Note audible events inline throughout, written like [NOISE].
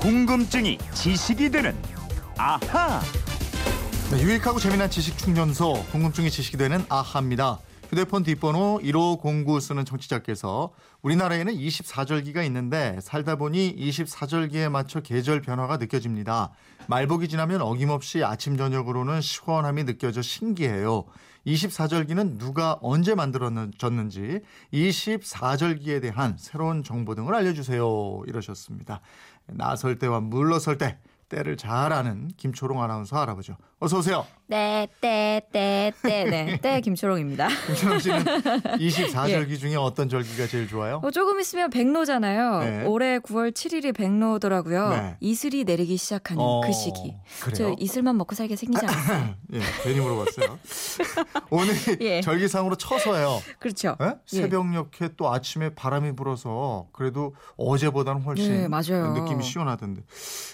궁금증이 지식이 되는 아하. 네, 유익하고 재미난 지식 충전소 궁금증이 지식이 되는 아하입니다. 휴대폰 뒷번호 1509 쓰는 청취자께서 우리나라에는 24절기가 있는데 살다 보니 24절기에 맞춰 계절 변화가 느껴집니다. 말복이 지나면 어김없이 아침 저녁으로는 시원함이 느껴져 신기해요. 24절기는 누가 언제 만들어졌는지 24절기에 대한 새로운 정보 등을 알려주세요. 이러셨습니다. 나설 때와 물러설 때 때를 잘 아는 김초롱 아나운서 알아보죠. 어서 오세요. 네, 때, 때, 때, 네, 때 김초롱입니다. [LAUGHS] 김초롱 씨는 [LAUGHS] 24절기 중에 어떤 절기가 제일 좋아요? 어, 조금 있으면 백로잖아요. 네. 올해 9월 7일이 백로더라고요. 네. 이슬이 내리기 시작하는 어, 그 시기. 그래요? 저 이슬만 먹고 살게 생기지 않았어요. [LAUGHS] 예, 괜히 물어봤어요. 오늘 예. 절기상으로 쳐서요. 그렇죠. 예? 새벽녘에 또 아침에 바람이 불어서 그래도 어제보다는 훨씬 네, 맞아요. 느낌이 시원하던데.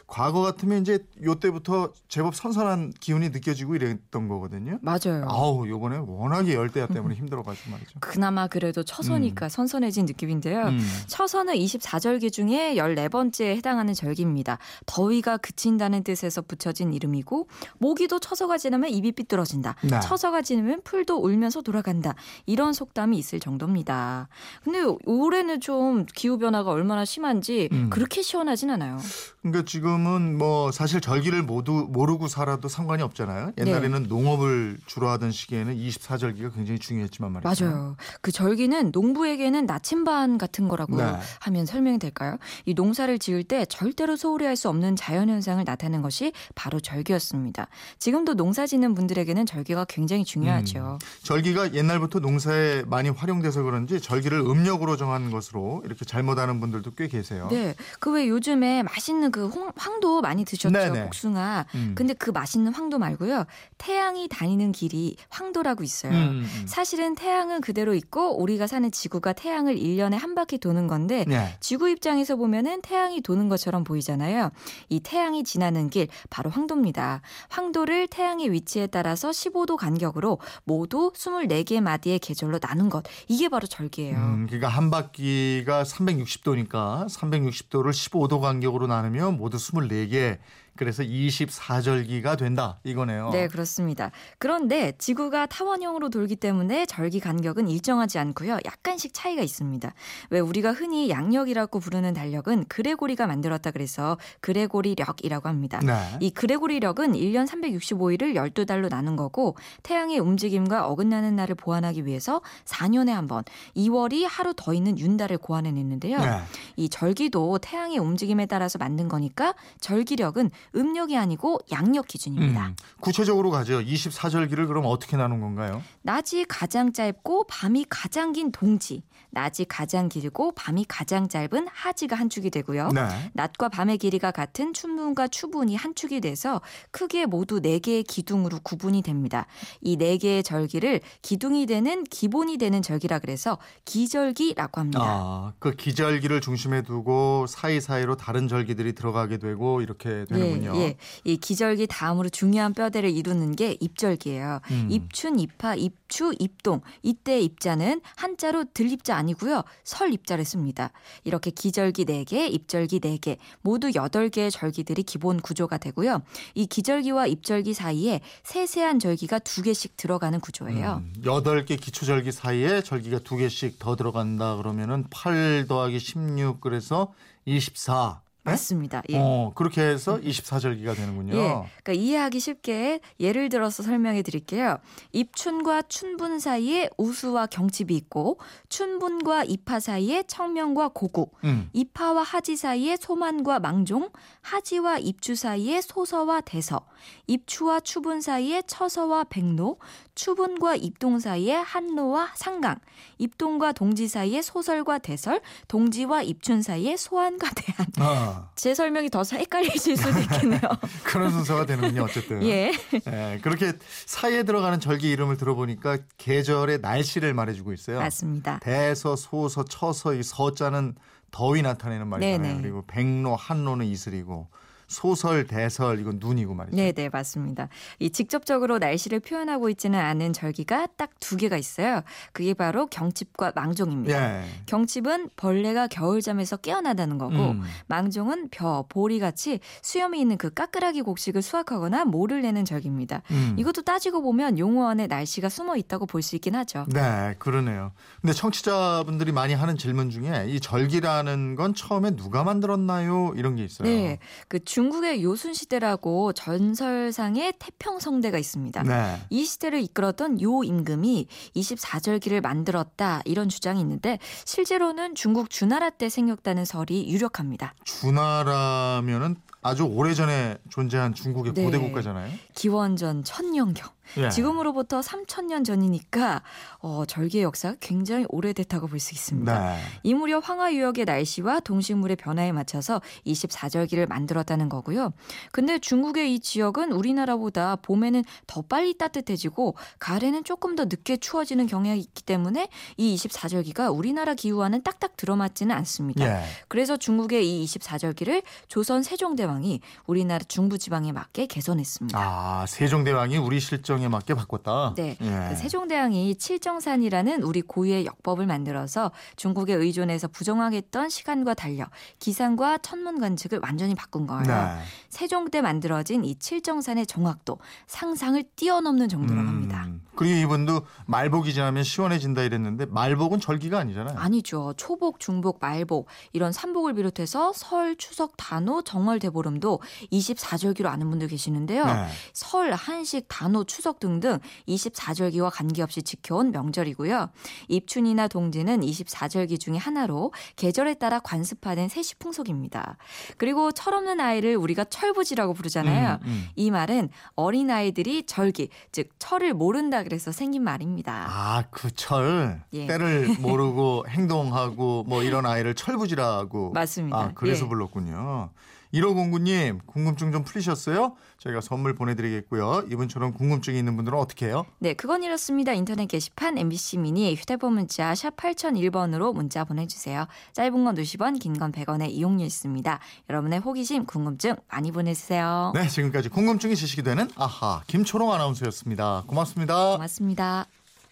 과거 같으면 이제 요때부터 제법 선선한 기운 이 느껴지고 이랬던 거거든요. 맞아요. 아우, 요번에 워낙에 열대야 때문에 힘들어가지고 말이죠. 그나마 그래도 처서니까 선선해진 느낌인데요. 음. 처서는 24절기 중에 14번째에 해당하는 절기입니다. 더위가 그친다는 뜻에서 붙여진 이름이고 모기도 처서가 지나면 입이 삐뚤어진다. 네. 처서가 지나면 풀도 울면서 돌아간다. 이런 속담이 있을 정도입니다. 근데 올해는 좀 기후 변화가 얼마나 심한지 음. 그렇게 시원하진 않아요. 그러니까 지금은 뭐 사실 절기를 모두 모르고 살아도 상관이 없잖아요. 옛날에는 네. 농업을 주로 하던 시기에는 24절기가 굉장히 중요했지만 말이죠. 맞아요. 그 절기는 농부에게는 나침반 같은 거라고 네. 하면 설명이 될까요? 이 농사를 지을 때 절대로 소홀히 할 수 없는 자연 현상을 나타내는 것이 바로 절기였습니다. 지금도 농사 짓는 분들에게는 절기가 굉장히 중요하죠. 절기가 옛날부터 농사에 많이 활용돼서 그런지 절기를 음력으로 정한 것으로 이렇게 잘못 아는 분들도 꽤 계세요. 네. 그왜 요즘에 맛있는 그 홍- 황도 많이 드셨죠? 네네. 복숭아. 음. 근데 그 맛있는 황도 말고요. 태양이 다니는 길이 황도라고 있어요. 음, 음. 사실은 태양은 그대로 있고 우리가 사는 지구가 태양을 1년에 한 바퀴 도는 건데 네. 지구 입장에서 보면은 태양이 도는 것처럼 보이잖아요. 이 태양이 지나는 길 바로 황도입니다. 황도를 태양의 위치에 따라서 15도 간격으로 모두 24개 마디의 계절로 나눈 것. 이게 바로 절기예요. 음, 그러니까 한 바퀴가 360도니까 360도를 15도 간격으로 나누면 모두 24개. 그래서 24절기가 된다. 이거네요. 네, 그렇습니다. 그런데 지구가 타원형으로 돌기 때문에 절기 간격은 일정하지 않고요. 약간씩 차이가 있습니다. 왜 우리가 흔히 양력이라고 부르는 달력은 그레고리가 만들었다 그래서 그레고리력이라고 합니다. 네. 이 그레고리력은 1년 365일을 12달로 나눈 거고 태양의 움직임과 어긋나는 날을 보완하기 위해서 4년에 한 번 2월이 하루 더 있는 윤달을 고안해 냈는데요. 네. 이 절기도 태양의 움직임에 따라서 만든 거니까 절기력은 음력이 아니고 양력 기준입니다. 음, 구체적으로 가죠. 24절기를 그럼 어떻게 나눈 건가요? 낮이 가장 짧고 밤이 가장 긴 동지, 낮이 가장 길고 밤이 가장 짧은 하지가 한 축이 되고요. 네. 낮과 밤의 길이가 같은 춘분과 추분이 한 축이 돼서 크게 모두 네개의 기둥으로 구분이 됩니다. 이 네개의 절기를 기둥이 되는 기본이 되는 절기라 그래서 기절기라고 합니다. 아, 그 기절기를 중심 에 두고 사이사이로 다른 절기들이 들어가게 되고 이렇게 되는군요. 예, 예. 이 기절기 다음으로 중요한 뼈대를 이루는 게 입절기예요. 음. 입춘, 입하, 입추, 입동. 이때 입자는 한자로 들입자 아니고요. 설 입자를 씁니다. 이렇게 기절기 4개, 입절기 4개, 모두 8개의 절기들이 기본 구조가 되고요. 이 기절기와 입절기 사이에 세세한 절기가 2개씩 들어가는 구조예요. 음, 8개 기초절기 사이에 절기가 2개씩 더 들어간다 그러면은 8 더하기 16 그래서 24. 네? 맞습니다. 예. 어, 그렇게 해서 24절기가 되는군요. 예, 그러니까 이해하기 쉽게 예를 들어서 설명해 드릴게요. 입춘과 춘분 사이에 우수와 경칩이 있고 춘분과 입하 사이에 청명과 고구, 음. 입하와 하지 사이에 소만과 망종, 하지와 입추 사이에 소서와 대서, 입추와 추분 사이에 처서와 백로, 추분과 입동 사이에 한로와 상강, 입동과 동지 사이에 소설과 대설, 동지와 입춘 사이에 소환과 대한. 아, 제 설명이 더 헷갈리실 수도 있겠네요. [LAUGHS] 그런 순서가 되는군요, 어쨌든. 예. 예, 그렇게 사이에 들어가는 절기 이름을 들어보니까 계절의 날씨를 말해주고 있어요. 맞습니다. 대서, 소서, 처서 이 서자는 더위 나타내는 말이잖아요. 네네. 그리고 백로, 한로는 이슬이고 소설, 대설 이건 눈이고 말이죠. 네, 네, 맞습니다. 이 직접적으로 날씨를 표현하고 있지는 않은 절기가 딱 두 개가 있어요. 그게 바로 경칩과 망종입니다. 예. 경칩은 벌레가 겨울잠에서 깨어나다는 거고 음. 망종은 벼, 보리 같이 수염이 있는 그 까끄라기 곡식을 수확하거나 모를 내는 절기입니다. 음. 이것도 따지고 보면 용어 안에 날씨가 숨어 있다고 볼 수 있긴 하죠. 네, 그러네요. 근데 청취자분들이 많이 하는 질문 중에 이 절기라는 건 처음에 누가 만들었나요? 이런 게 있어요. 네, 그 중국의 요순 시대라고 전설상의 태평성대가 있습니다. 네. 이 시대를 이끌었던 요 임금이 24절기를 만들었다 이런 주장이 있는데 실제로는 중국 주나라 때 생겼다는 설이 유력합니다. 주나라면은 아주 오래전에 존재한 중국의 네. 고대 국가잖아요. 기원전 천년경. 예. 지금으로부터 3천년 전이니까 어, 절기의 역사가 굉장히 오래됐다고 볼 수 있습니다. 네. 이 무렵 황하 유역의 날씨와 동식물의 변화에 맞춰서 24절기를 만들었다는 거고요. 근데 중국의 이 지역은 우리나라보다 봄에는 더 빨리 따뜻해지고 가을에는 조금 더 늦게 추워지는 경향이 있기 때문에 이 24절기가 우리나라 기후와는 딱딱 들어맞지는 않습니다. 예. 그래서 중국의 이 24절기를 조선 세종대왕이 우리나라 중부지방에 맞게 개선했습니다. 아, 세종대왕이 우리 실정에 맞게 바꿨다. 네. 예. 그 세종대왕이 칠정산이라는 우리 고유의 역법을 만들어서 중국에 의존해서 부정하겠던 시간과 달력, 기상과 천문 관측을 완전히 바꾼 거예요. 네. 세종 때 만들어진 이 칠정산의 정확도 상상을 뛰어넘는 정도라고 합니다. 음, 그리고 이분도 말복이 지나면 시원해진다 이랬는데 말복은 절기가 아니잖아요. 아니죠. 초복, 중복, 말복 이런 삼복을 비롯해서 설, 추석, 단오, 정월, 대보름도 24절기로 아는 분들 계시는데요. 네. 설, 한식, 단오, 추석 등등 24절기와 관계없이 지켜온 명절이고요. 입춘이나 동지는 24절기 중에 하나로 계절에 따라 관습하는 세시 풍속입니다. 그리고 철없는 아이를 우리가 철부지라고 부르잖아요. 음, 음. 이 말은 어린 아이들이 절기, 즉 철을 모른다 그래서 생긴 말입니다. 아, 그 철. 예. 때를 모르고 [LAUGHS] 행동하고 뭐 이런 아이를 철부지라고. 맞습니다. 아, 그래서 예. 불렀군요. 1509님, 궁금증 좀 풀리셨어요? 저희가 선물 보내드리겠고요. 이분처럼 궁금증이 있는 분들은 어떻게 해요? 네, 그건 이렇습니다. 인터넷 게시판 MBC 미니 휴대폰 문자 샵 8001번으로 문자 보내주세요. 짧은 건 50원, 긴 건 100원의 이용료 있습니다. 여러분의 호기심, 궁금증 많이 보내주세요. 네, 지금까지 궁금증이 지식이 되는 아하 김초롱 아나운서였습니다. 고맙습니다. 고맙습니다.